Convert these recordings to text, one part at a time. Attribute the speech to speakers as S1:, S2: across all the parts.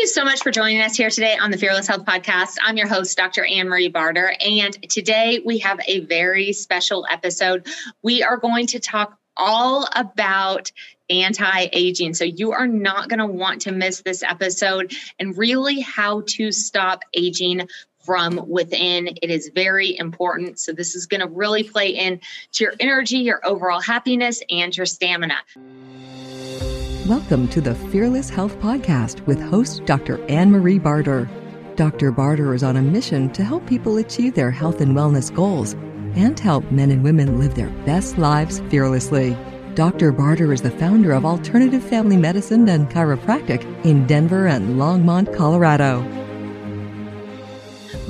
S1: you so much for joining us here today on the Fearless Health Podcast. I'm your host, Dr. Anne Marie Barter, and today we have a very special episode. We are going to talk all about anti aging. So, you are not going to want to miss this episode and really how to stop aging from within. It is very important. So, this is going to really play in to your energy, your overall happiness, and your stamina.
S2: Welcome to the Fearless Health Podcast with host Dr. Anne Marie Barter. Dr. Barter is on a mission to help people achieve their health and wellness goals and help men and women live their best lives fearlessly. Dr. Barter is the founder of Alternative Family Medicine and Chiropractic in Denver and Longmont, Colorado.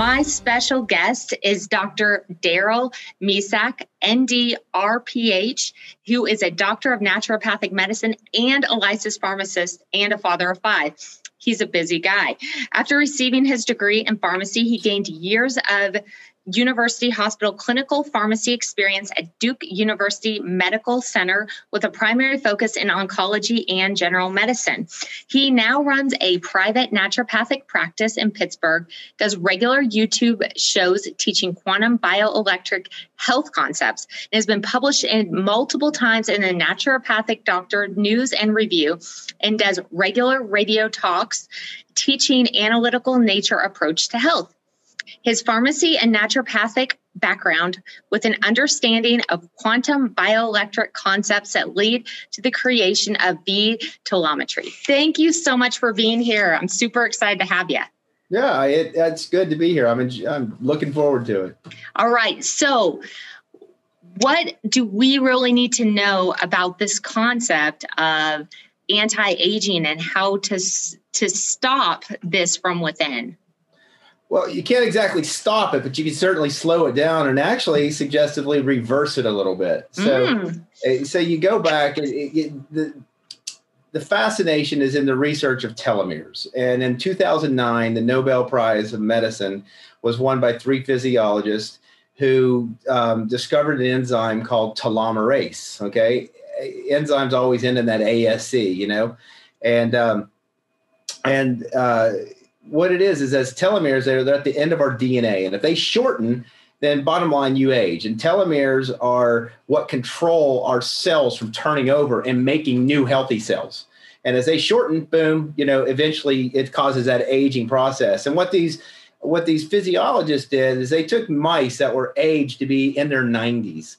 S1: My special guest is Dr. Daryl Misicka, ND RPH, who is a doctor of naturopathic medicine and a licensed pharmacist and a father of five. He's a busy guy. After receiving his degree in pharmacy, he gained years of University Hospital clinical pharmacy experience at Duke University Medical Center with a primary focus in oncology and general medicine. He now runs a private naturopathic practice in Pittsburgh, does regular YouTube shows teaching quantum bioelectric health concepts, and has been published in multiple times in the Naturopathic Doctor News and Review, and does regular radio talks teaching analytical nature approach to health. His pharmacy and naturopathic background with an understanding of quantum bioelectric concepts that lead to the creation of B telemetry. Thank you so much for being here. I'm super excited to have you.
S3: Yeah, it, it's good to be here. I'm, I'm looking forward to it.
S1: All right. So, what do we really need to know about this concept of anti-aging and how to to stop this from within?
S3: Well, you can't exactly stop it, but you can certainly slow it down and actually suggestively reverse it a little bit. So, mm. so you go back. It, it, the the fascination is in the research of telomeres. And in 2009, the Nobel Prize of Medicine was won by three physiologists who um, discovered an enzyme called telomerase. Okay, enzymes always end in that ASE, you know, and um, and uh, what it is is as telomeres they're, they're at the end of our dna and if they shorten then bottom line you age. And telomeres are what control our cells from turning over and making new healthy cells. And as they shorten boom you know eventually it causes that aging process. And what these what these physiologists did is they took mice that were aged to be in their 90s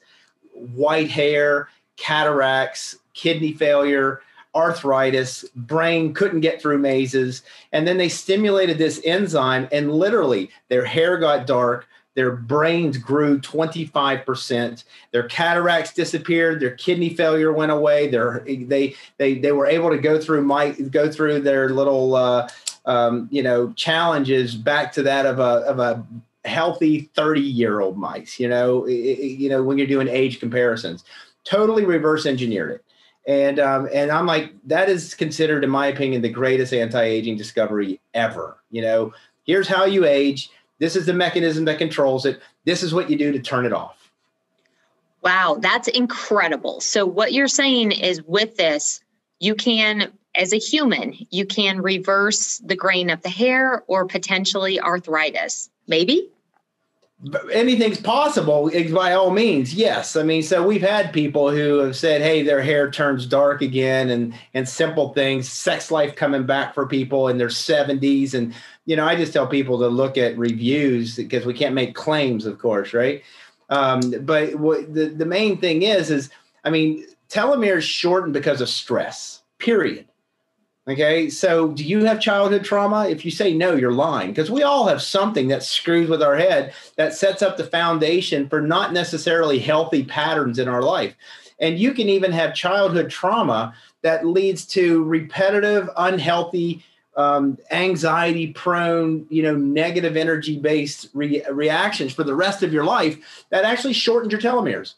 S3: white hair cataracts kidney failure arthritis, brain couldn't get through mazes. And then they stimulated this enzyme, and literally their hair got dark, their brains grew 25%, their cataracts disappeared, their kidney failure went away. Their, they, they, they were able to go through my, go through their little, uh, um, you know, challenges back to that of a, of a healthy 30 year old mice, you know, it, you know, when you're doing age comparisons, totally reverse engineered it and um, and I'm like, that is considered, in my opinion, the greatest anti-aging discovery ever. You know, here's how you age. This is the mechanism that controls it. This is what you do to turn it off.
S1: Wow, that's incredible. So what you're saying is with this, you can as a human, you can reverse the grain of the hair or potentially arthritis. Maybe?
S3: Anything's possible by all means yes. I mean so we've had people who have said hey their hair turns dark again and and simple things sex life coming back for people in their 70s and you know i just tell people to look at reviews because we can't make claims of course right? Um, but what the, the main thing is is i mean telomeres shorten because of stress period Okay, so do you have childhood trauma? If you say no, you're lying because we all have something that screws with our head that sets up the foundation for not necessarily healthy patterns in our life. And you can even have childhood trauma that leads to repetitive, unhealthy, um, anxiety prone, you know, negative energy based re- reactions for the rest of your life that actually shortens your telomeres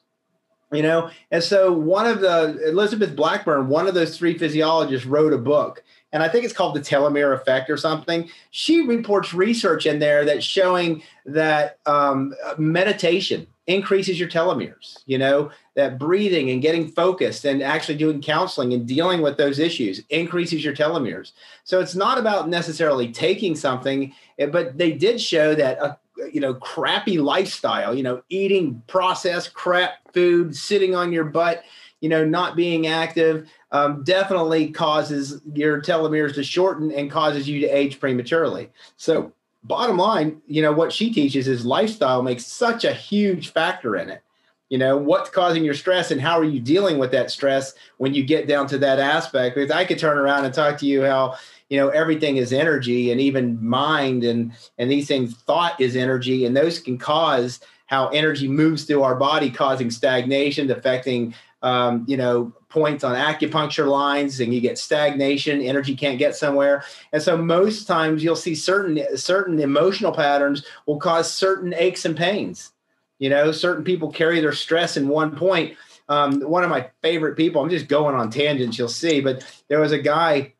S3: you know and so one of the elizabeth blackburn one of those three physiologists wrote a book and I think it's called the telomere effect or something. She reports research in there that's showing that um, meditation increases your telomeres. You know that breathing and getting focused and actually doing counseling and dealing with those issues increases your telomeres. So it's not about necessarily taking something, eh, but they did show that a you know crappy lifestyle, you know eating processed crap food, sitting on your butt you know, not being active um, definitely causes your telomeres to shorten and causes you to age prematurely. So, bottom line, you know, what she teaches is lifestyle makes such a huge factor in it. You know, what's causing your stress and how are you dealing with that stress when you get down to that aspect? Because I could turn around and talk to you how, you know, everything is energy and even mind and and these things, thought is energy, and those can cause how energy moves through our body, causing stagnation, affecting um, you know, points on acupuncture lines and you get stagnation, energy can't get somewhere. And so most times you'll see certain certain emotional patterns will cause certain aches and pains. You know, certain people carry their stress in one point. Um, one of my favorite people, I'm just going on tangents, you'll see, but there was a guy,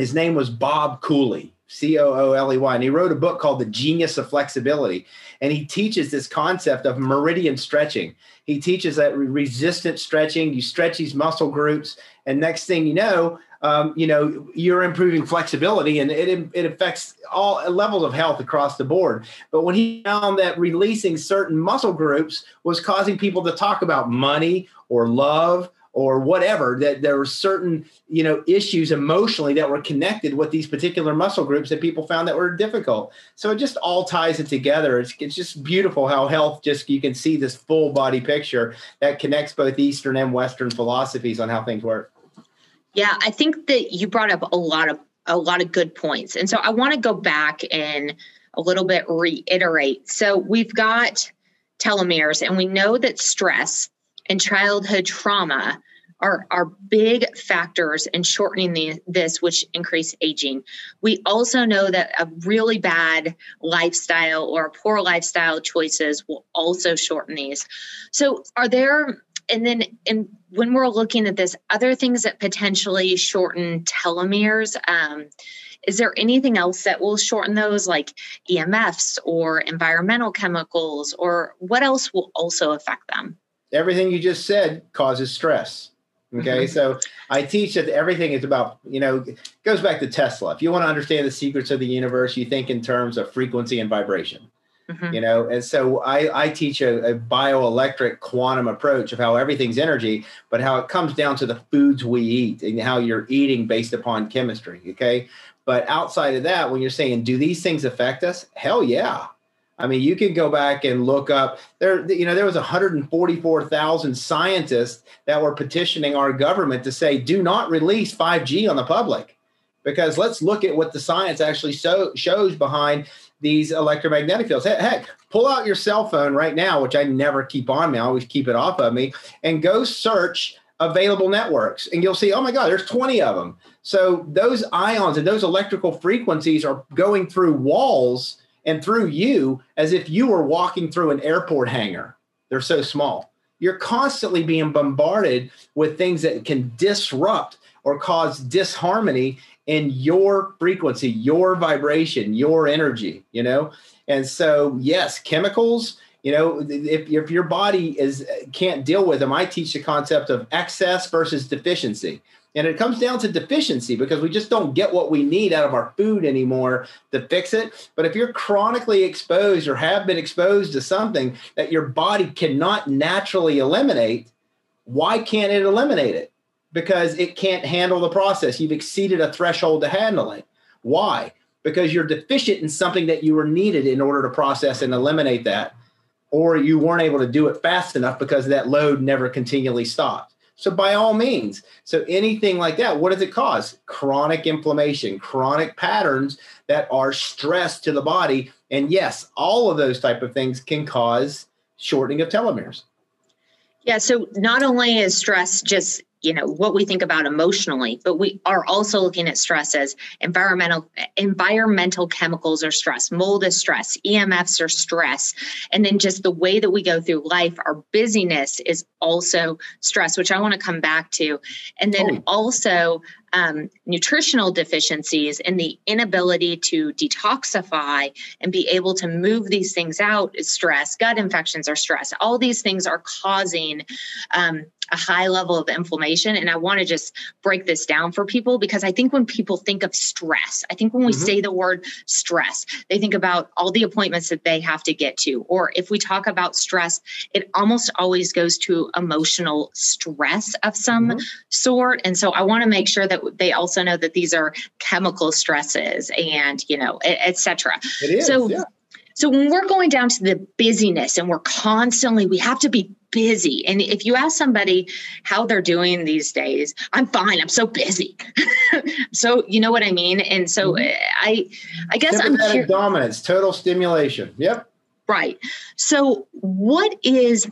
S3: his name was Bob Cooley. C O O L E Y. And he wrote a book called The Genius of Flexibility. And he teaches this concept of meridian stretching. He teaches that resistant stretching, you stretch these muscle groups, and next thing you know, um, you know, you're improving flexibility and it, it affects all levels of health across the board. But when he found that releasing certain muscle groups was causing people to talk about money or love or whatever that there were certain you know issues emotionally that were connected with these particular muscle groups that people found that were difficult. So it just all ties it together. It's, it's just beautiful how health just you can see this full body picture that connects both eastern and western philosophies on how things work.
S1: Yeah i think that you brought up a lot of a lot of good points. And so i want to go back and a little bit reiterate. So we've got telomeres and we know that stress and childhood trauma are, are big factors in shortening the, this, which increase aging. We also know that a really bad lifestyle or poor lifestyle choices will also shorten these. So, are there and then and when we're looking at this, other things that potentially shorten telomeres? Um, is there anything else that will shorten those, like EMFs or environmental chemicals, or what else will also affect them?
S3: Everything you just said causes stress. Okay, so I teach that everything is about, you know, goes back to Tesla. If you want to understand the secrets of the universe, you think in terms of frequency and vibration. Mm-hmm. You know, and so I, I teach a, a bioelectric quantum approach of how everything's energy, but how it comes down to the foods we eat and how you're eating based upon chemistry. Okay. But outside of that, when you're saying, do these things affect us? Hell yeah. I mean, you can go back and look up there. You know, there was 144,000 scientists that were petitioning our government to say, "Do not release 5G on the public," because let's look at what the science actually so, shows behind these electromagnetic fields. Heck, pull out your cell phone right now, which I never keep on me. I always keep it off of me, and go search available networks and you'll see oh my god there's 20 of them so those ions and those electrical frequencies are going through walls and through you as if you were walking through an airport hangar. They're so small. You're constantly being bombarded with things that can disrupt or cause disharmony in your frequency, your vibration, your energy, you know? And so, yes, chemicals, you know, if, if your body is can't deal with them, I teach the concept of excess versus deficiency. And it comes down to deficiency because we just don't get what we need out of our food anymore to fix it. But if you're chronically exposed or have been exposed to something that your body cannot naturally eliminate, why can't it eliminate it? Because it can't handle the process. You've exceeded a threshold to handle it. Why? Because you're deficient in something that you were needed in order to process and eliminate that. Or you weren't able to do it fast enough because that load never continually stopped. So by all means, so anything like that, what does it cause? Chronic inflammation, chronic patterns that are stress to the body. And yes, all of those type of things can cause shortening of telomeres.
S1: Yeah, so not only is stress just you know what we think about emotionally but we are also looking at stress as environmental environmental chemicals are stress mold is stress emfs are stress and then just the way that we go through life our busyness is also stress which i want to come back to and then oh. also um, nutritional deficiencies and the inability to detoxify and be able to move these things out is stress. Gut infections are stress. All these things are causing um, a high level of inflammation. And I want to just break this down for people because I think when people think of stress, I think when we mm-hmm. say the word stress, they think about all the appointments that they have to get to. Or if we talk about stress, it almost always goes to emotional stress of some mm-hmm. sort. And so I want to make sure that they also know that these are chemical stresses and, you know, etc.
S3: So, yeah.
S1: So when we're going down to the busyness and we're constantly, we have to be busy. And if you ask somebody how they're doing these days, I'm fine. I'm so busy. so you know what I mean? And so mm-hmm. I I guess I'm
S3: cur- dominance, total stimulation. Yep.
S1: Right. So what is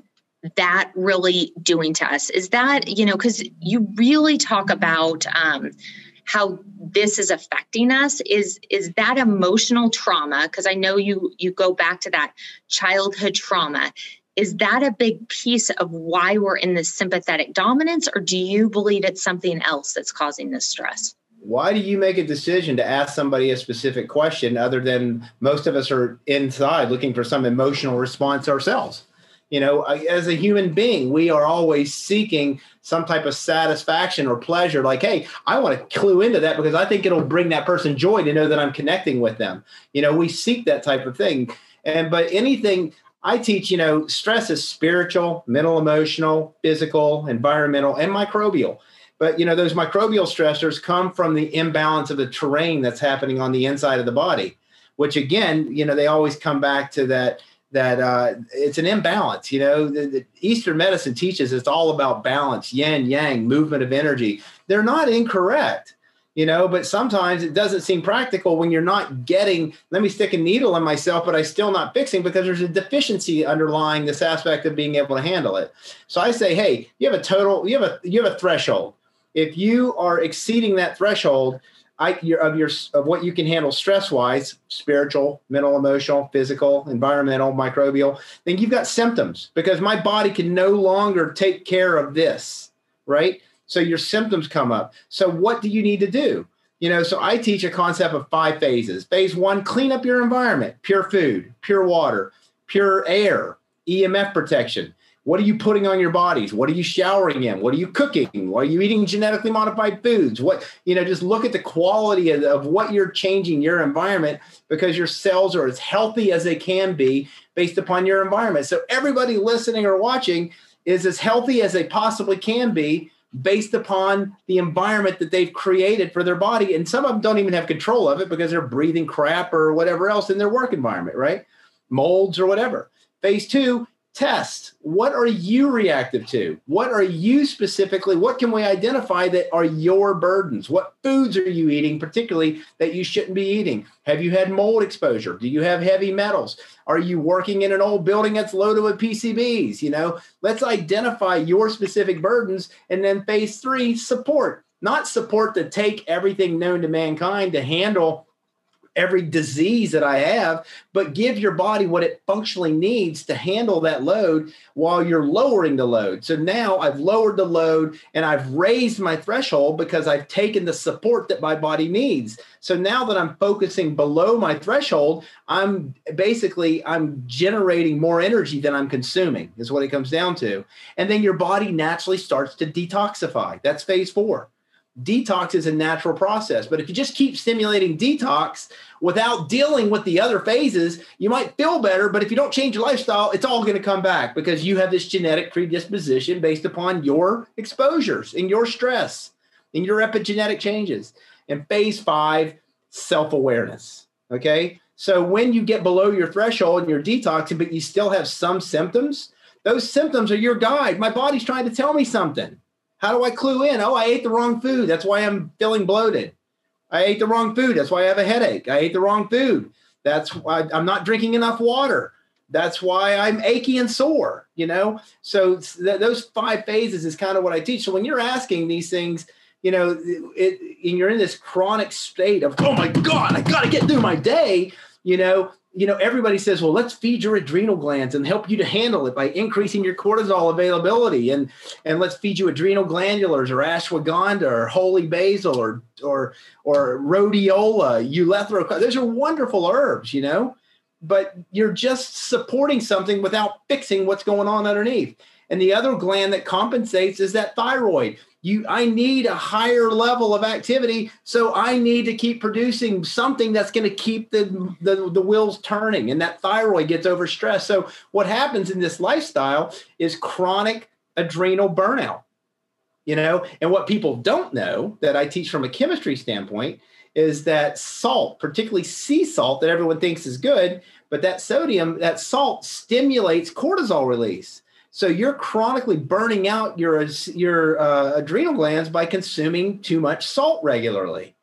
S1: that really doing to us? Is that, you know, because you really talk about um how this is affecting us is is that emotional trauma because i know you you go back to that childhood trauma. Is that a big piece of why we're in this sympathetic dominance or do you believe it's something else that's causing this stress?
S3: Why do you make a decision to ask somebody a specific question other than most of us are inside looking for some emotional response ourselves you know, uh, as a human being, we are always seeking some type of satisfaction or pleasure. Like, hey, I want to clue into that because I think it'll bring that person joy to know that I'm connecting with them. You know, we seek that type of thing. And, but anything I teach, you know, stress is spiritual, mental, emotional, physical, environmental, and microbial. But, you know, those microbial stressors come from the imbalance of the terrain that's happening on the inside of the body, which again, you know, they always come back to that that uh, it's an imbalance. You know, the, the, Eastern medicine teaches it's all about balance, yin, yang, movement of energy. They're not incorrect, you know, but sometimes it doesn't seem practical when you're not getting, let me stick a needle in myself, but I still not fixing because there's a deficiency underlying this aspect of being able to handle it. So I say, hey, you have a total, you have a, you have a threshold. If you are exceeding that threshold, I, your, of your of what you can handle stress wise, spiritual, mental, emotional, physical, environmental, microbial, then you've got symptoms because my body can no longer take care of this, right? So your symptoms come up. So what do you need to do? You know, so I teach a concept of five phases. Phase one, clean up your environment, pure food, pure water, pure air, EMF protection. What are you putting on your bodies? What are you showering in? What are you cooking? What are you eating genetically modified foods? What, you know, just look at the quality of, of what you're changing your environment because your cells are as healthy as they can be based upon your environment. So everybody listening or watching is as healthy as they possibly can be based upon the environment that they've created for their body. And some of them don't even have control of it because they're breathing crap or whatever else in their work environment, right? Molds or whatever. Phase two test. What are you reactive to? What are you specifically what can we identify that are your burdens? What foods are you eating particularly that you shouldn't be eating? Have you had mold exposure? Do you have heavy metals? Are you working in an old building that's loaded with pcbs you know? Let's identify your specific burdens and then phase three support. Not support to take everything known to mankind to handle every disease that I have, but give your body what it functionally needs to handle that load while you're lowering the load. So now I've lowered the load and I've raised my threshold because I've taken the support that my body needs. So now that I'm focusing below my threshold, I'm basically I'm generating more energy than I'm consuming is what it comes down to. And then your body naturally starts to detoxify. That's phase 4 detox is a natural process. But if you just keep stimulating detox without dealing with the other phases, you might feel better. But if you don't change your lifestyle, it's all going to come back because you have this genetic predisposition based upon your exposures and your stress and your epigenetic changes. And phase five, self awareness. Okay. So when you get below your threshold and you're detoxing, but you still have some symptoms, those symptoms are your guide. My body's trying to tell me something. How do I clue in? Oh, I ate the wrong food. That's why I'm feeling bloated. I ate the wrong food. That's why I have a headache. I ate the wrong food. That's why I'm not drinking enough water. That's why I'm achy and sore, you know? So th- those five phases is kind of what I teach. So when you're asking these things, you know, it, and you're in this chronic state of, oh my God, I got to get through my day, You know, you know, everybody says, well, let's feed your adrenal glands and help you to handle it by increasing your cortisol availability. And, and let's feed you adrenal glandulars or ashwagandha or holy basil or, or, or rhodiola, eleuthero. Those are wonderful herbs, you know, but you're just supporting something without fixing what's going on underneath. And the other gland that compensates is that thyroid. You i need a higher level of activity so i need to keep producing something that's going to keep the, the, the wheels turning and that thyroid gets overstressed so what happens in this lifestyle is chronic adrenal burnout you know? And what people don't know that i teach from a chemistry standpoint is that salt particularly sea salt that everyone thinks is good but that sodium that salt stimulates cortisol release so you're chronically burning out your your uh, adrenal glands by consuming too much salt regularly.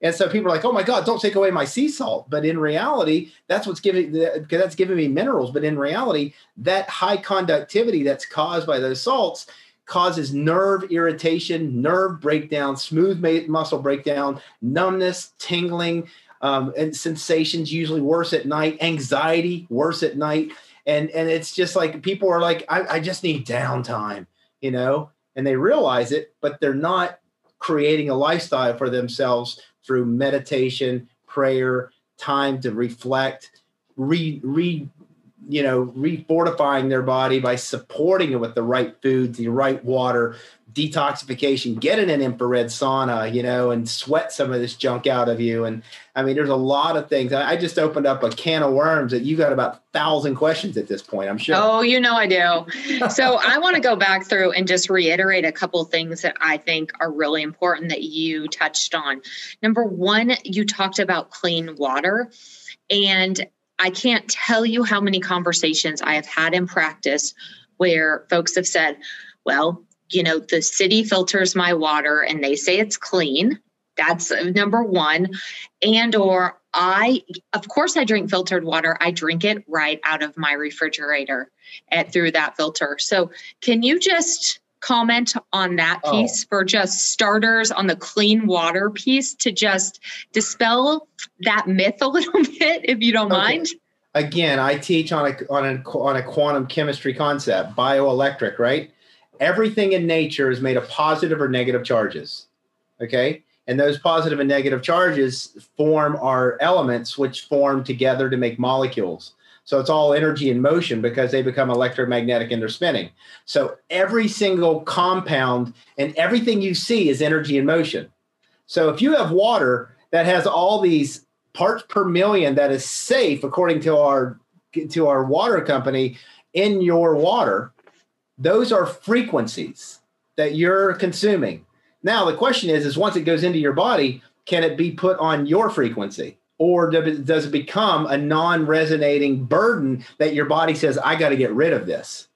S3: And so people are like, "Oh my God, don't take away my sea salt." But in reality, that's what's giving because that's giving me minerals. But in reality, that high conductivity that's caused by those salts causes nerve irritation, nerve breakdown, smooth muscle breakdown, numbness, tingling, um, and sensations. Usually worse at night. Anxiety worse at night and and it's just like people are like I, I just need downtime you know? And they realize it but they're not creating a lifestyle for themselves through meditation prayer time to reflect re re you know refortifying their body by supporting it with the right foods the right water detoxification, get in an infrared sauna, you know, and sweat some of this junk out of you. And I mean, there's a lot of things. I just opened up a can of worms that you got about a thousand questions at this point, I'm sure.
S1: Oh, you know I do. so I want to go back through and just reiterate a couple things that I think are really important that you touched on. Number one, you talked about clean water. And I can't tell you how many conversations I have had in practice where folks have said, well, you know, the city filters my water and they say it's clean. That's number one. And or I, of course, I drink filtered water. I drink it right out of my refrigerator at, through that filter. So, can you just comment on that oh. piece oh. for just starters on the clean water piece to just dispel that myth a little bit, if you don't okay. mind?
S3: Again, I teach on a on a on a quantum chemistry concept, bioelectric, right? Everything in nature is made of positive or negative charges. Okay. And those positive and negative charges form our elements, which form together to make molecules. So it's all energy in motion because they become electromagnetic and they're spinning. So every single compound and everything you see is energy in motion. So if you have water that has all these parts per million that is safe according to our to our water company in your water, those are frequencies that you're consuming. Now the question is, is once it goes into your body, can it be put on your frequency? Or does it become a non-resonating burden that your body says, I got to get rid of this?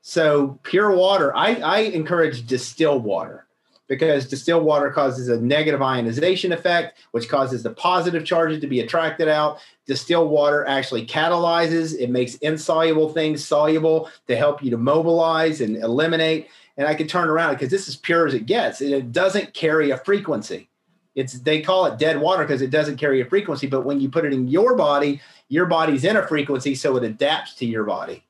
S3: So pure water, I, I encourage distilled water because distilled water causes a negative ionization effect, which causes the positive charges to be attracted out. Distilled water actually catalyzes, it makes insoluble things soluble to help you to mobilize and eliminate. And I can turn around because this is pure as it gets. And it doesn't carry a frequency. It's they call it dead water because it doesn't carry a frequency. But when you put it in your body, your body's in a frequency, so it adapts to your body.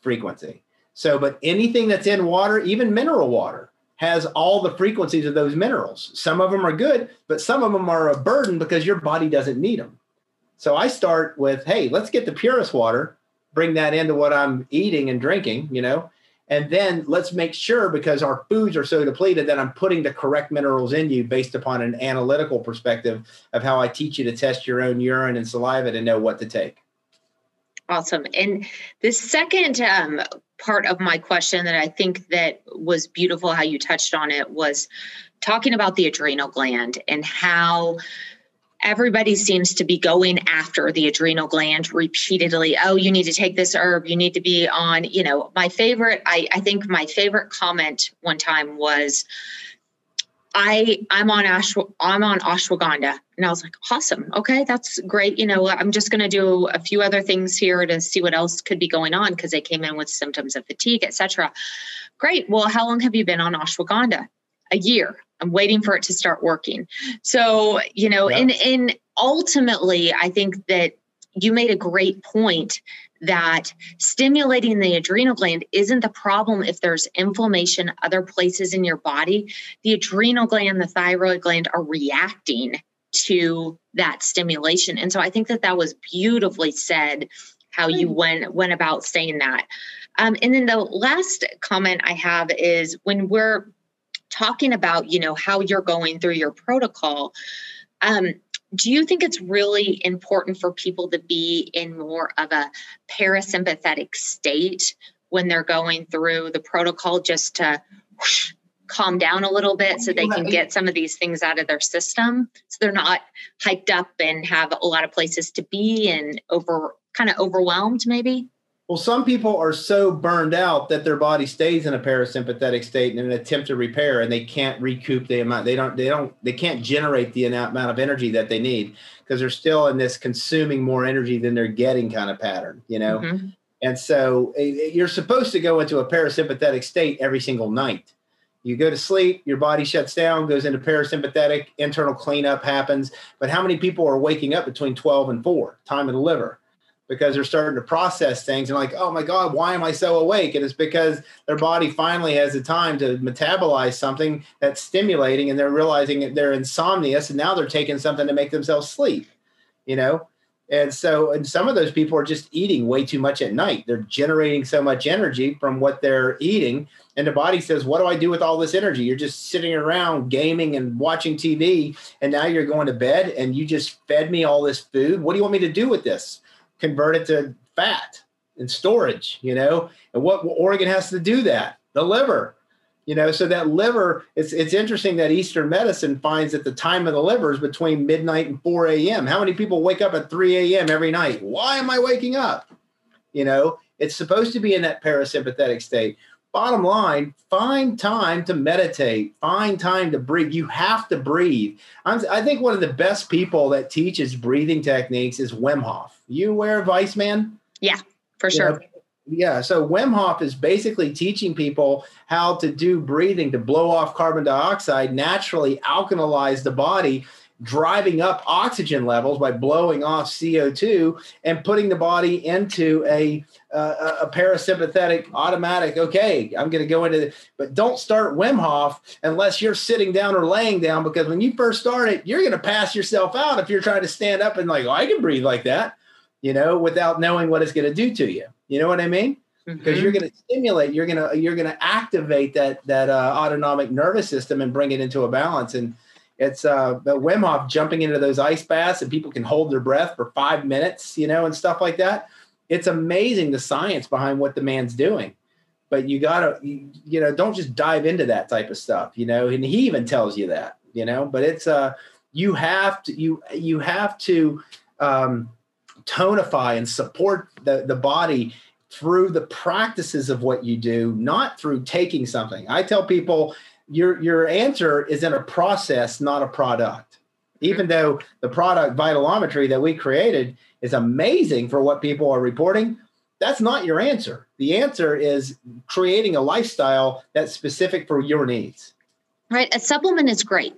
S3: frequency. So, but anything that's in water, even mineral water, has all the frequencies of those minerals. Some of them are good, but some of them are a burden because your body doesn't need them. So I start with, hey, let's get the purest water, bring that into what I'm eating and drinking, you know, and then let's make sure because our foods are so depleted that I'm putting the correct minerals in you based upon an analytical perspective of how I teach you to test your own urine and saliva to know what to take.
S1: Awesome. And the second um, part of my question that I think that was beautiful how you touched on it was talking about the adrenal gland and how everybody seems to be going after the adrenal gland repeatedly oh you need to take this herb you need to be on you know my favorite i, I think my favorite comment one time was I I'm on ashw I'm on ashwagandha. And I was like awesome. Okay that's great. You know I'm just going to do a few other things here to see what else could be going on because they came in with symptoms of fatigue etc great. Well how long have you been on ashwagandha? A year. I'm waiting for it to start working. So you know yeah. and and ultimately I think that you made a great point that stimulating the adrenal gland isn't the problem if there's inflammation other places in your body. The adrenal gland, the thyroid gland are reacting to that stimulation. And so I think that that was beautifully said how you went went about saying that. Um, and then the last comment I have is when we're talking about, you know, how you're going through your protocol. Um, do you think it's really important for people to be in more of a parasympathetic state when they're going through the protocol just to whoosh, calm down a little bit so they can get some of these things out of their system? So they're not hyped up and have a lot of places to be and over kind of overwhelmed maybe
S3: well, some people are so burned out that their body stays in a parasympathetic state in an attempt to repair, and they can't recoup the amount. They don't. They don't. They can't generate the amount of energy that they need because they're still in this consuming more energy than they're getting kind of pattern. You know, mm-hmm. and so eh, eh, you're supposed to go into a parasympathetic state every single night. You go to sleep, your body shuts down, goes into parasympathetic, internal cleanup happens. But how many people are waking up between 12 and 4, time of the liver? Because they're starting to process things and like, oh my God, why am I so awake? And it's because their body finally has the time to metabolize something that's stimulating and they're realizing that they're insomnious and now they're taking something to make themselves sleep, you know? And so, and some of those people are just eating way too much at night. They're generating so much energy from what they're eating. And the body says, What do I do with all this energy? You're just sitting around gaming and watching TV. And now you're going to bed and you just fed me all this food. What do you want me to do with this? Convert it to fat and storage, you know, and what organ has to do that? The liver, you know, so that liver, it's, it's interesting that Eastern medicine finds that the time of the liver is between midnight and 4 a.m. How many people wake up at 3 a.m. every night? Why am I waking up? You know, it's supposed to be in that parasympathetic state bottom line, find time to meditate, find time to breathe. You have to breathe. I'm, i think one of the best people that teaches breathing techniques is Wim Hof. You aware of Iceman?
S1: Yeah, for sure.
S3: know, yeah. So Wim Hof is basically teaching people how to do breathing to blow off carbon dioxide, naturally alkalize the body driving up oxygen levels by blowing off CO2 and putting the body into a, uh, a parasympathetic automatic. Okay, I'm going to go into, the, but don't start Wim Hof unless you're sitting down or laying down because when you first start it, you're going to pass yourself out if you're trying to stand up and like, oh, I can breathe like that, you know, without knowing what it's going to do to you. You know what I mean? Because mm-hmm. you're going to stimulate, you're going to you're going to activate that that uh, autonomic nervous system and bring it into a balance and it's uh, Wim Hof jumping into those ice baths and people can hold their breath for five minutes, you know, and stuff like that. It's amazing the science behind what the man's doing. But you gotta, you, know, don't just dive into that type of stuff, you know. And he even tells you that, you know. But it's uh, you have to you you have to um, tonify and support the the body through the practices of what you do, not through taking something. I tell people your your answer is in a process, not a product. Even mm-hmm. though the product vitalometry that we created is amazing for what people are reporting, that's not your answer. The answer is creating a lifestyle that's specific for your needs.
S1: Right. A supplement is great.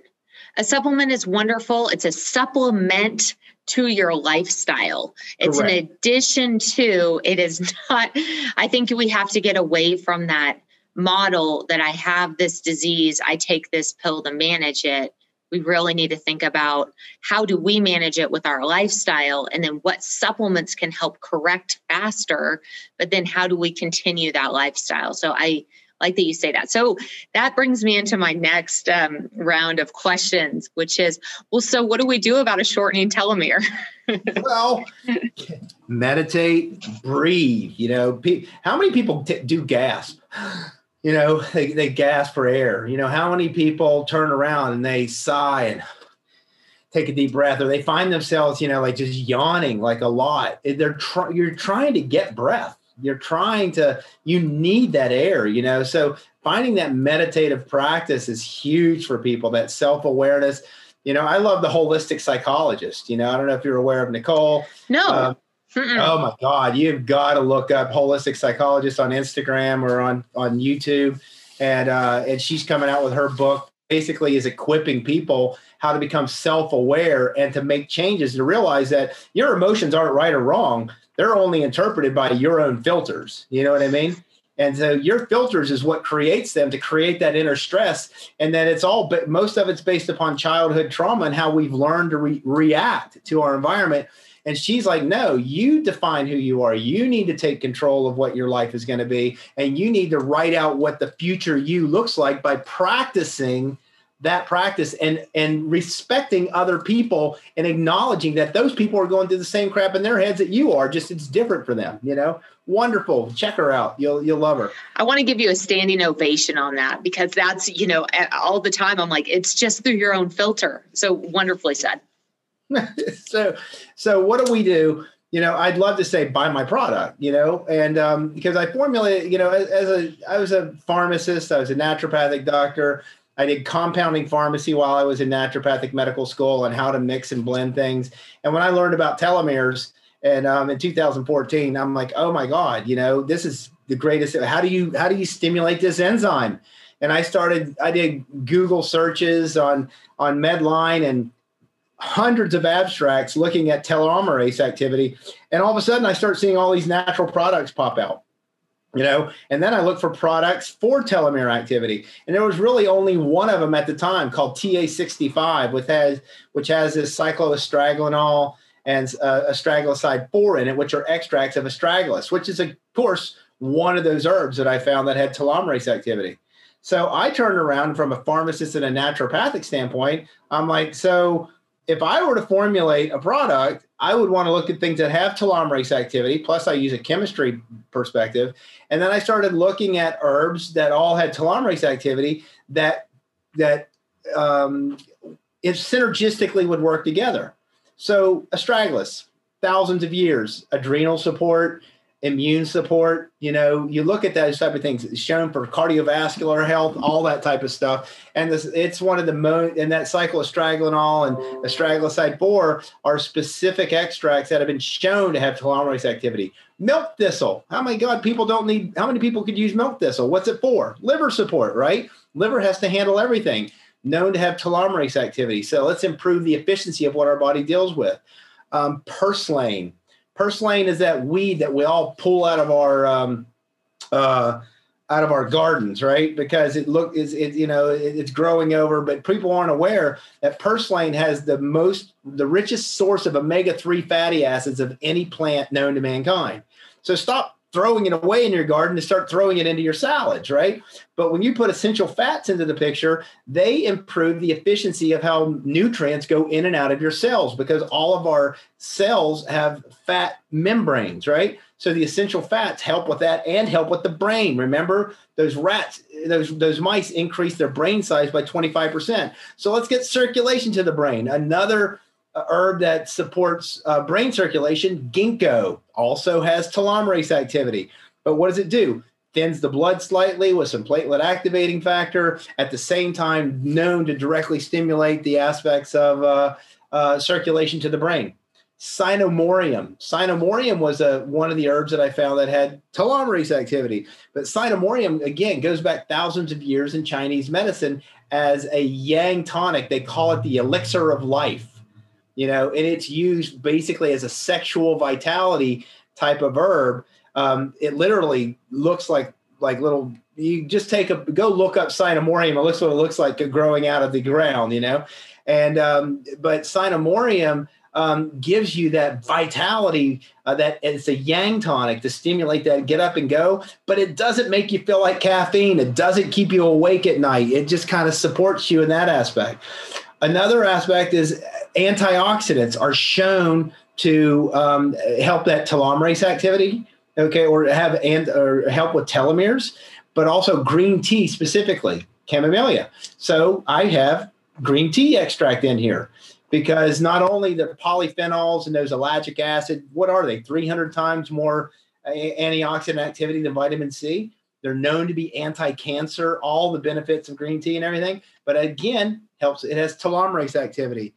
S1: A supplement is wonderful. It's a supplement to your lifestyle. It's Correct. an addition to, it is not, I think we have to get away from that model that I have this disease, I take this pill to manage it. We really need to think about how do we manage it with our lifestyle and then what supplements can help correct faster, but then how do we continue that lifestyle? So I like that you say that. So that brings me into my next um, round of questions, which is, well, so what do we do about a shortening telomere?
S3: well, meditate, breathe. You know, how many people t- do gasp? You know, they, they gasp for air. You know, how many people turn around and they sigh and take a deep breath, or they find themselves, you know, like just yawning like a lot. They're try- you're trying to get breath. You're trying to. You need that air. You know, so finding that meditative practice is huge for people. That self awareness. You know, I love the holistic psychologist. You know, I don't know if you're aware of Nicole.
S1: No. Um,
S3: Mm-mm. Oh my God, you've got to look up holistic psychologist on Instagram or on on YouTube, and uh, and she's coming out with her book basically is equipping people how to become self-aware and to make changes to realize that your emotions aren't right or wrong. They're only interpreted by your own filters. You know what i mean? And so your filters is what creates them to create that inner stress. And then it's all but most of it's based upon childhood trauma and how we've learned to re- react to our environment and she's like, no, you define who you are. You need to take control of what your life is going to be. And you need to write out what the future you looks like by practicing that practice and and respecting other people and acknowledging that those people are going through the same crap in their heads that you are just it's different for them you know? Wonderful. Check her out. You'll you'll love her.
S1: I want to give you a standing ovation on that because that's you know all the time i'm like it's just through your own filter. So wonderfully said
S3: so so what do we do you know i'd love to say buy my product you know and um, because i formulate you know as, as a i was a pharmacist i was a naturopathic doctor I did compounding pharmacy while I was in naturopathic medical school and how to mix and blend things. And when I learned about telomeres and um, in 2014, I'm like, oh my God, you know, this is the greatest. How do you how do you stimulate this enzyme? And I started, I did Google searches on on Medline and hundreds of abstracts looking at telomerase activity. And all of a sudden I start seeing all these natural products pop out you know and then i look for products for telomere activity and there was really only one of them at the time called ta65 which has which has this cycloastragenol and uh, astragaloside 4 in it which are extracts of astragalus which is of course one of those herbs that i found that had telomerase activity so i turned around from a pharmacist and a naturopathic standpoint i'm like so if I were to formulate a product, I would want to look at things that have telomerase activity. Plus, I use a chemistry perspective, and then I started looking at herbs that all had telomerase activity that that um, if synergistically would work together. So, astragalus, thousands of years, adrenal support, immune support. You know, you look at those type of things. It's shown for cardiovascular health, all that type of stuff. And this, it's one of the most, and that cycloastragenol and astragaloside 4 are specific extracts that have been shown to have telomerase activity. Milk thistle. How many God people don't need? How many people could use milk thistle? What's it for? Liver support, right? Liver has to handle everything. Known to have telomerase activity. So let's improve the efficiency of what our body deals with. Um, purslane Purslane is that weed that we all pull out of our um, uh, out of our gardens, right? Because it look is it you know it, it's growing over, but people aren't aware that purslane has the most the richest source of omega three fatty acids of any plant known to mankind. So stop throwing it away in your garden to start throwing it into your salads, right? But when you put essential fats into the picture, they improve the efficiency of how nutrients go in and out of your cells because all of our cells have fat membranes, right? So the essential fats help with that and help with the brain. Remember, those rats, those those mice increase their brain size by 25%. So let's get circulation to the brain. Another herb that supports uh, brain circulation, ginkgo, also has telomerase activity. But what does it do? Thins the blood slightly with some platelet activating factor, at the same time, known to directly stimulate the aspects of uh, uh, circulation to the brain. Cynomorium. Cynomorium was a, one of the herbs that I found that had telomerase activity. But Cynomorium, again, goes back thousands of years in Chinese medicine as a yang tonic. They call it the elixir of life you know, and it's used basically as a sexual vitality type of herb. Um, it literally looks like like little. You just take a go look up Cynomorium. It looks what it looks like growing out of the ground, you know. And um, but Cynomorium um, gives you that vitality uh, that it's a yang tonic to stimulate that get up and go but it doesn't make you feel like caffeine it doesn't keep you awake at night it just kind of supports you in that aspect another aspect is antioxidants are shown to um, help that telomerase activity, okay, or have and or help with telomeres, but also green tea specifically, chamomilla. So I have green tea extract in here because not only the polyphenols and those ellagic acid, what are they? 300 times more antioxidant activity than vitamin C. They're known to be anti-cancer, all the benefits of green tea and everything. But again, helps. It has telomerase activity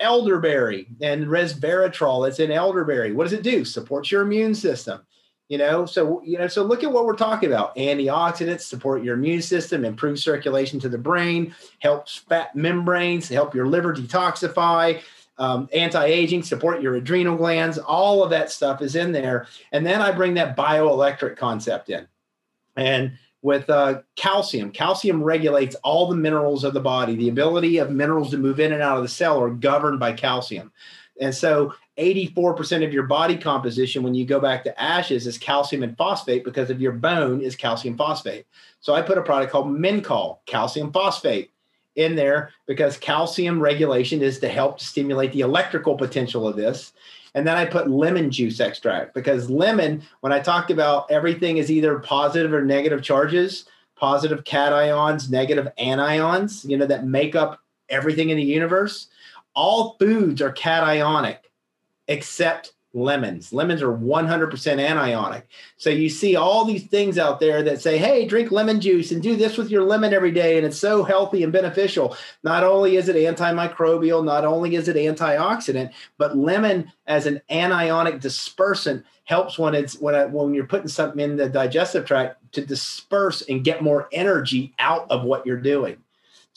S3: elderberry and resveratrol that's in elderberry. What does it do? Supports your immune system. you know so you know so look at what we're talking about antioxidants support your immune system improve circulation to the brain helps fat membranes help your liver detoxify um, anti-aging support your adrenal glands all of that stuff is in there and then i bring that bioelectric concept in and with uh, calcium calcium regulates all the minerals of the body the ability of minerals to move in and out of the cell are governed by calcium and so 84% of your body composition when you go back to ashes is calcium and phosphate because of your bone is calcium phosphate. So I put a product called Mincol, calcium phosphate, in there because calcium regulation is to help stimulate the electrical potential of this. And then I put lemon juice extract because lemon, when I talked about everything is either positive or negative charges, positive cations, negative anions, you know, that make up everything in the universe. All foods are cationic except lemons. Lemons are 100% anionic. So you see all these things out there that say, hey, drink lemon juice and do this with your lemon every day. And it's so healthy and beneficial. Not only is it antimicrobial, not only is it antioxidant, but lemon as an anionic dispersant helps when it's when, when you're putting something in the digestive tract to disperse and get more energy out of what you're doing.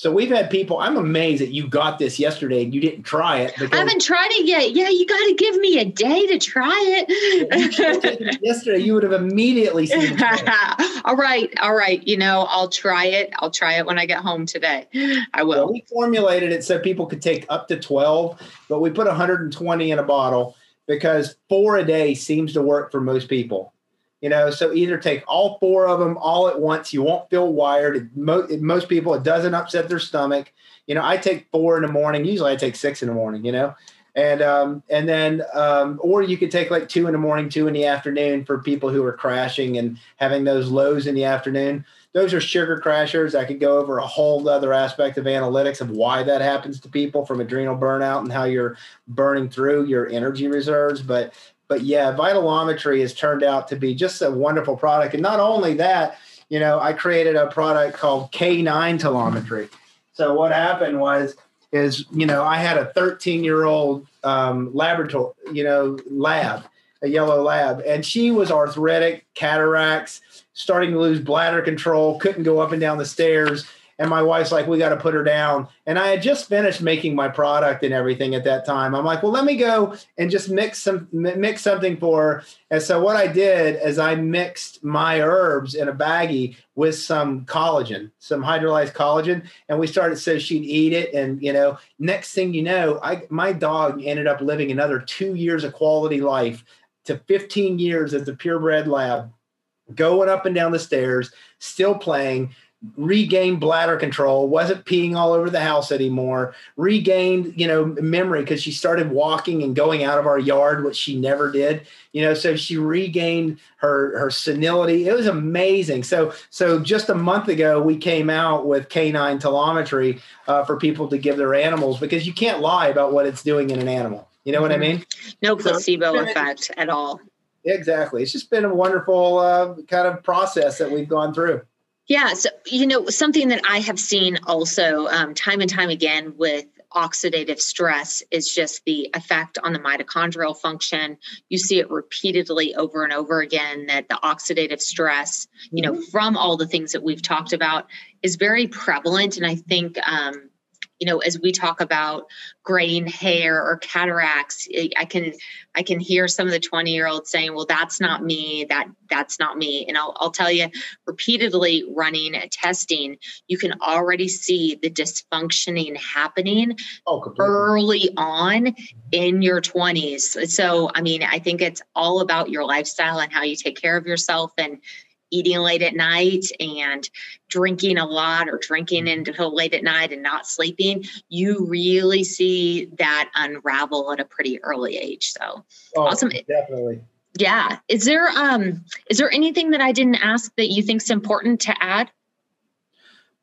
S3: So we've had people. I'm amazed that you got this yesterday and you didn't try it.
S1: I haven't tried it yet. Yeah, you got to give me a day to try
S3: it. yesterday, you would have immediately seen.
S1: all right, all right. You know, I'll try it. I'll try it when I get home today. I will.
S3: Well, we formulated it so people could take up to 12, but we put 120 in a bottle because four a day seems to work for most people. You know, so either take all four of them all at once. You won't feel wired. Most, people, it doesn't upset their stomach. You know, I take four in the morning. Usually, I take six in the morning. You know, and um, and then um, or you could take like two in the morning, two in the afternoon for people who are crashing and having those lows in the afternoon. Those are sugar crashers. I could go over a whole other aspect of analytics of why that happens to people from adrenal burnout and how you're burning through your energy reserves. But but yeah, Vitalometry has turned out to be just a wonderful product. And not only that, you know, I created a product called K9 Vitalometry. So what happened was, is you know, I had a 13 year old um, laboratory, you know, lab, a yellow lab, and she was arthritic, cataracts, starting to lose bladder control, couldn't go up and down the stairs and my wife's like, we got to put her down. And I had just finished making my product and everything at that time. I'm like, well, let me go and just mix some mix something for her. And so what I did is I mixed my herbs in a baggie with some collagen, some hydrolyzed collagen, and we started so she'd eat it. And you know, next thing you know, I my dog ended up living another two years of quality life to 15 years as a purebred lab, going up and down the stairs, still playing regained bladder control wasn't peeing all over the house anymore regained you know memory because she started walking and going out of our yard which she never did you know so she regained her her senility. It was amazing. So so just a month ago we came out with k9 vitalometry uh, for people to give their animals because you can't lie about what it's doing in an animal. You know mm-hmm. what i mm-hmm. mean?
S1: No placebo so, effect at all.
S3: Exactly. It's just been a wonderful uh, kind of process that we've gone through
S1: yeah. So, you know, something that I have seen also um, time and time again with oxidative stress is just the effect on the mitochondrial function. You see it repeatedly over and over again that the oxidative stress, you know, mm-hmm. from all the things that we've talked about is very prevalent. And I think, um, you know as we talk about graying hair or cataracts eh, i can i can hear some of the 20 year olds saying well that's not me that that's not me. And I'll, I'll tell you repeatedly running testing you can already see the dysfunctioning happening oh, early on mm-hmm. in your 20s so i mean i think it's all about your lifestyle and how you take care of yourself and eating late at night and drinking a lot or drinking mm-hmm. until late at night and not sleeping, you really see that unravel at a pretty early age. So
S3: oh, awesome. Definitely.
S1: Yeah. Is there um is there anything that I didn't ask that you think is important to add?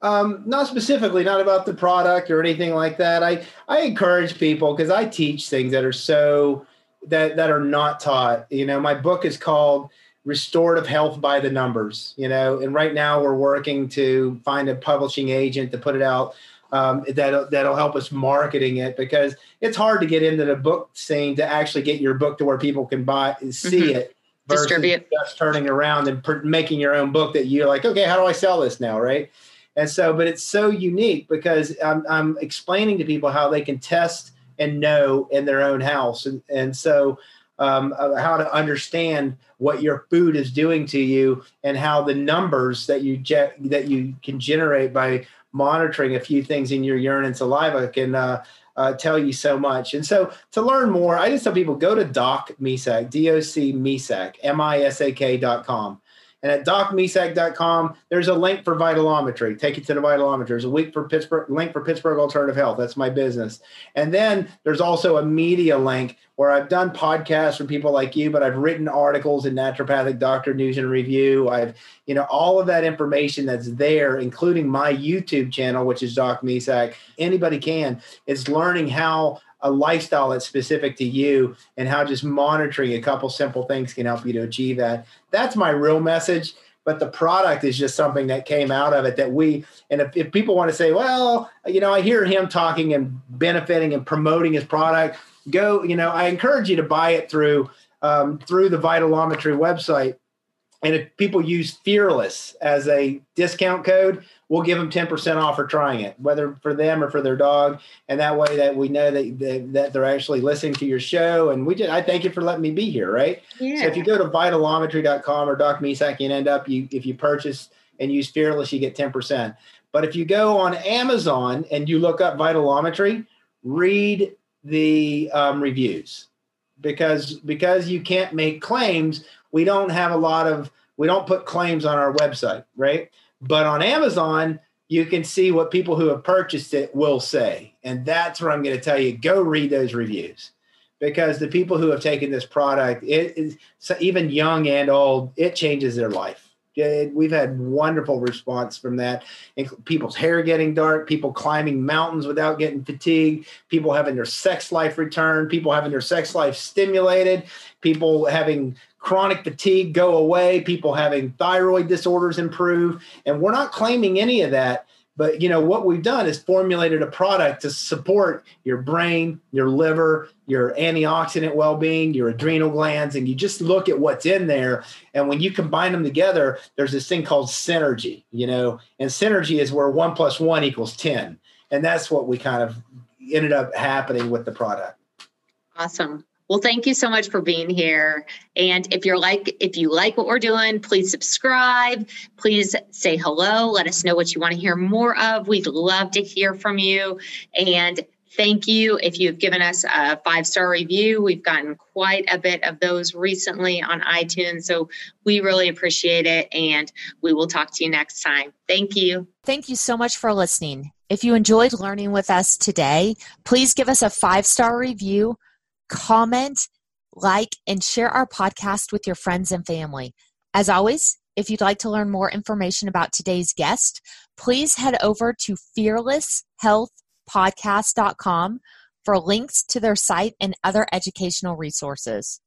S3: Um, not specifically, not about the product or anything like that. I I encourage people because I teach things that are so that that are not taught. You know, my book is called restorative health by the numbers you know? And right now we're working to find a publishing agent to put it out um, that that'll help us marketing it because it's hard to get into the book scene to actually get your book to where people can buy and see mm-hmm. it
S1: distribute.
S3: just turning around and per- making your own book that you're like okay how do i sell this now? Right? And so but it's so unique because i'm, I'm explaining to people how they can test and know in their own house. And, and so um, how to understand what your food is doing to you and how the numbers that you ge- that you can generate by monitoring a few things in your urine and saliva can uh, uh, tell you so much. And so to learn more, I just tell people go to Doc Misicka, D-O-C Misicka, M-I-S-A-K dot com. And at docmisicka.com, there's a link for vitalometry. Take you to the vitalometer. There's a link for Pittsburgh, link for Pittsburgh Alternative Health. That's my business. And then there's also a media link where I've done podcasts from people like you, but I've written articles in Naturopathic Doctor News and Review. I've, you know, all of that information that's there, including my YouTube channel, which is Doc Misicka. Anybody can. It's learning how a lifestyle that's specific to you and how just monitoring a couple simple things can help you to achieve that. That's my real message. But the product is just something that came out of it that we, and if, if people want to say, well, you know, I hear him talking and benefiting and promoting his product, go, you know, I encourage you to buy it through um, through the Vitalometry website. And if people use Fearless as a discount code, we'll give them 10% off for trying it, whether for them or for their dog. And that way that we know that, they, that they're actually listening to your show. And we just, I thank you for letting me be here. Right. Yeah. So if you go to vitalometry.com or Doc Misicka, you end up, you, if you purchase and use Fearless, you get 10%. But if you go on Amazon and you look up vitalometry, read the um, reviews because, because you can't make claims. We don't have a lot of, we don't put claims on our website. Right. But on Amazon, you can see what people who have purchased it will say. And that's what I'm going to tell you. Go read those reviews because the people who have taken this product, it is even young and old, it changes their life. We've had wonderful response from that. People's hair getting dark, people climbing mountains without getting fatigued, people having their sex life returned, people having their sex life stimulated, people having chronic fatigue go away, people having thyroid disorders improve. And we're not claiming any of that. But you know what we've done is formulated a product to support your brain, your liver, your antioxidant well-being, your adrenal glands, and you just look at what's in there. And when you combine them together, there's this thing called synergy. You know, and synergy is where one plus one equals ten, and that's what we kind of ended up happening with the product.
S1: Awesome. Well, thank you so much for being here. And if you're like, if you like what we're doing, please subscribe. Please say hello. Let us know what you want to hear more of. We'd love to hear from you. And thank you if you've given us a five star review. We've gotten quite a bit of those recently on iTunes. So we really appreciate it. And we will talk to you next time. Thank you.
S4: Thank you so much for listening. If you enjoyed learning with us today, please give us a five star review comment, like, and share our podcast with your friends and family. As always, if you'd like to learn more information about today's guest, please head over to fearlesshealthpodcast.com for links to their site and other educational resources.